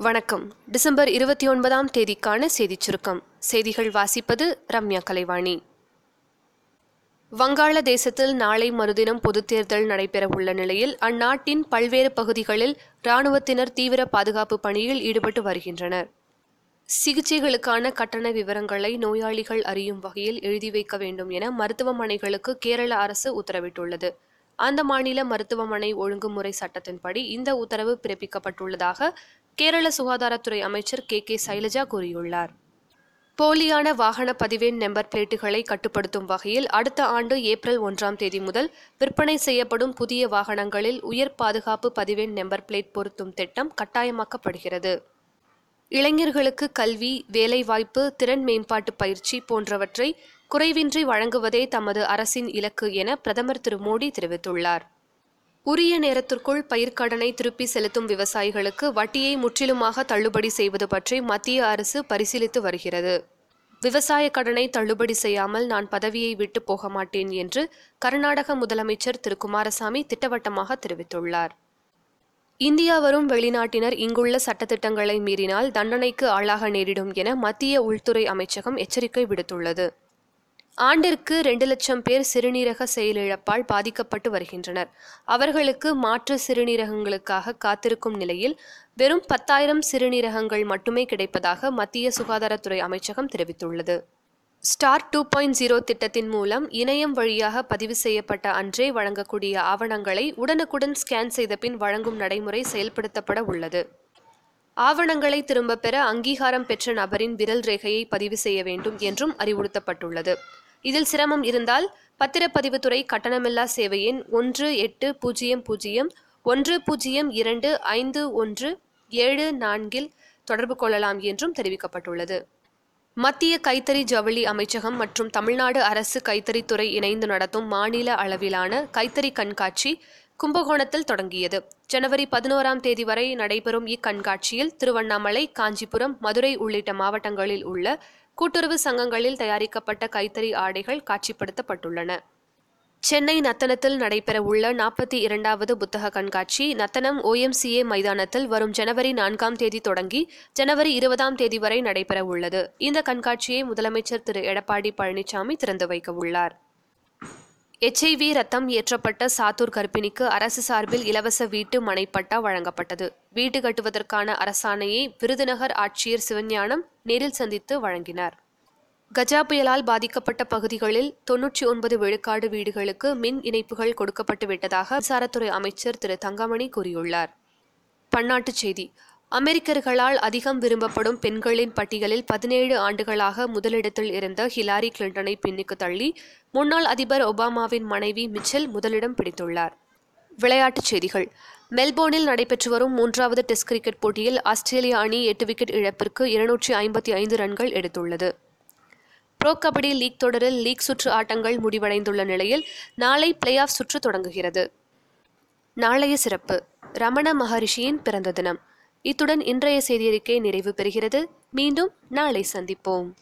வணக்கம். டிசம்பர் இருபத்தி ஒன்பதாம் தேதிக்கான செய்திச் சுருக்கம். செய்திகள் வாசிப்பது ரம்யா கலைவாணி. வங்காளதேசத்தில் நாளை மறுதினம் பொதுத் தேர்தல் நடைபெறவுள்ள நிலையில் அந்நாட்டின் பல்வேறு பகுதிகளில் இராணுவத்தினர் தீவிர பாதுகாப்பு பணியில் ஈடுபட்டு வருகின்றனர். சிகிச்சைகளுக்கான கட்டண விவரங்களை நோயாளிகள் அறியும் வகையில் எழுதி வைக்க வேண்டும் என மருத்துவமனைகளுக்கு கேரள அரசு உத்தரவிட்டுள்ளது. அந்த மாநில மருத்துவமனை ஒழுங்குமுறை சட்டத்தின்படி இந்த உத்தரவு பிறப்பிக்கப்பட்டுள்ளதாக கேரள சுகாதாரத்துறை அமைச்சர் கே. கே. சைலஜா கூறியுள்ளார். போலியான வாகன பதிவெண் நம்பர் பிளேட்டுகளை கட்டுப்படுத்தும் வகையில் அடுத்த ஆண்டு ஏப்ரல் ஒன்றாம் தேதி முதல் விற்பனை செய்யப்படும் புதிய வாகனங்களில் உயர் பாதுகாப்பு பதிவெண் நம்பர் பிளேட் பொருத்தும் திட்டம் கட்டாயமாக்கப்படுகிறது. இளைஞர்களுக்கு கல்வி வேலைவாய்ப்பு திறன் மேம்பாட்டு பயிற்சி போன்றவற்றை குறைவின்றி வழங்குவதே தமது அரசின் இலக்கு என பிரதமர் திரு மோடி தெரிவித்துள்ளார். உரிய நேரத்திற்குள் பயிர்க்கடனை திருப்பி செலுத்தும் விவசாயிகளுக்கு வட்டியை முற்றிலுமாக தள்ளுபடி செய்வது பற்றி மத்திய அரசு பரிசீலித்து வருகிறது. விவசாய கடனை தள்ளுபடி செய்யாமல் நான் பதவியை விட்டு போக மாட்டேன் என்று கர்நாடக முதலமைச்சர் திரு குமாரசாமி திட்டவட்டமாக தெரிவித்துள்ளார். இந்தியா வரும் வெளிநாட்டினர் இங்குள்ள சட்டத்திட்டங்களை மீறினால் தண்டனைக்கு ஆளாக நேரிடும் என மத்திய உள்துறை அமைச்சகம் எச்சரிக்கை விடுத்துள்ளது. ஆண்டிற்கு ரெண்டு லட்சம் பேர் சிறுநீரக செயலிழப்பால் பாதிக்கப்பட்டு வருகின்றனர். அவர்களுக்கு மாற்று சிறுநீரகங்களுக்காக காத்திருக்கும் நிலையில் வெறும் பத்தாயிரம் சிறுநீரகங்கள் மட்டுமே கிடைப்பதாக மத்திய சுகாதாரத்துறை அமைச்சகம் தெரிவித்துள்ளது. ஸ்டார் டூ பாயிண்ட் ஜீரோ திட்டத்தின் மூலம் இணையம் வழியாக பதிவு செய்யப்பட்ட அன்றே வழங்கக்கூடிய ஆவணங்களை உடனுக்குடன் ஸ்கேன் செய்த பின் வழங்கும் நடைமுறை செயல்படுத்தப்பட உள்ளது. ஆவணங்களை திரும்பப் பெற அங்கீகாரம் பெற்ற நபரின் விரல் ரேகையை பதிவு செய்ய வேண்டும் என்றும் அறிவுறுத்தப்பட்டுள்ளது. இதில் சிரமம் இருந்தால் பத்திரப்பதிவுத்துறை கட்டணமில்லா சேவை எண் ஒன்று எட்டு பூஜ்ஜியம் பூஜ்ஜியம் ஒன்று பூஜ்ஜியம் இரண்டு ஐந்து ஒன்று ஏழு நான்கில் தொடர்பு கொள்ளலாம் என்றும் தெரிவிக்கப்பட்டுள்ளது. மத்திய கைத்தறி ஜவுளி அமைச்சகம் மற்றும் தமிழ்நாடு அரசு கைத்தறித்துறை இணைந்து நடத்தும் மாநில அளவிலான கைத்தறி கண்காட்சி கும்பகோணத்தில் தொடங்கியது. ஜனவரி பதினோராம் தேதி வரை நடைபெறும் இக்கண்காட்சியில் திருவண்ணாமலை காஞ்சிபுரம் மதுரை உள்ளிட்ட மாவட்டங்களில் உள்ள கூட்டுறவு சங்கங்களில் தயாரிக்கப்பட்ட கைத்தறி ஆடைகள் காட்சிப்படுத்தப்பட்டுள்ளன. சென்னை நத்தனத்தில் நடைபெறவுள்ள நாற்பத்தி இரண்டாவது புத்தக கண்காட்சி நத்தனம் ஓஎம்சிஏ மைதானத்தில் வரும் ஜனவரி நான்காம் தேதி தொடங்கி ஜனவரி இருபதாம் தேதி வரை நடைபெறவுள்ளது. இந்த கண்காட்சியை முதலமைச்சர் திரு. எடப்பாடி பழனிசாமி திறந்து வைக்கவுள்ளார். எச்ஐவி ரத்தம் ஏற்றப்பட்ட சாத்தூர் கர்ப்பிணிக்கு அரசு சார்பில் இலவச வீட்டு மனைப்பட்டா வழங்கப்பட்டது. வீடு கட்டுவதற்கான அரசாணையை விருதுநகர் ஆட்சியர் சிவஞானம் நேரில் சந்தித்து வழங்கினார். கஜா புயலால் பாதிக்கப்பட்ட பகுதிகளில் தொன்னூற்றி ஒன்பது விழுக்காடு வீடுகளுக்கு மின் இணைப்புகள் கொடுக்கப்பட்டு விட்டதாக மின்சாரத்துறை அமைச்சர் திரு தங்கமணி கூறியுள்ளார். பன்னாட்டுச் செய்தி அமெரிக்கர்களால் அதிகம் விரும்பப்படும் பெண்களின் பட்டியலில் பதினேழு ஆண்டுகளாக முதலிடத்தில் இருந்த ஹிலாரி கிளின்டனை பின்னுக்கு தள்ளி முன்னாள் அதிபர் ஒபாமாவின் மனைவி மிச்சல் முதலிடம் பிடித்துள்ளார். விளையாட்டுச் செய்திகள். மெல்போர்னில் நடைபெற்று வரும் மூன்றாவது டெஸ்ட் கிரிக்கெட் போட்டியில் ஆஸ்திரேலிய அணி எட்டு விக்கெட் இழப்பிற்கு இருநூற்றி ஐம்பத்தி ஐந்து ரன்கள் எடுத்துள்ளது. ப்ரோ கபடி லீக் தொடரில் லீக் சுற்று ஆட்டங்கள் முடிவடைந்துள்ள நிலையில் நாளை பிளே ஆஃப் சுற்று தொடங்குகிறது. நாளைய சிறப்பு. ரமண மகரிஷியின் பிறந்த தினம். இத்துடன் இன்றைய செய்தியறிக்கை நிறைவு பெறுகிறது. மீண்டும் நாளை சந்திப்போம்.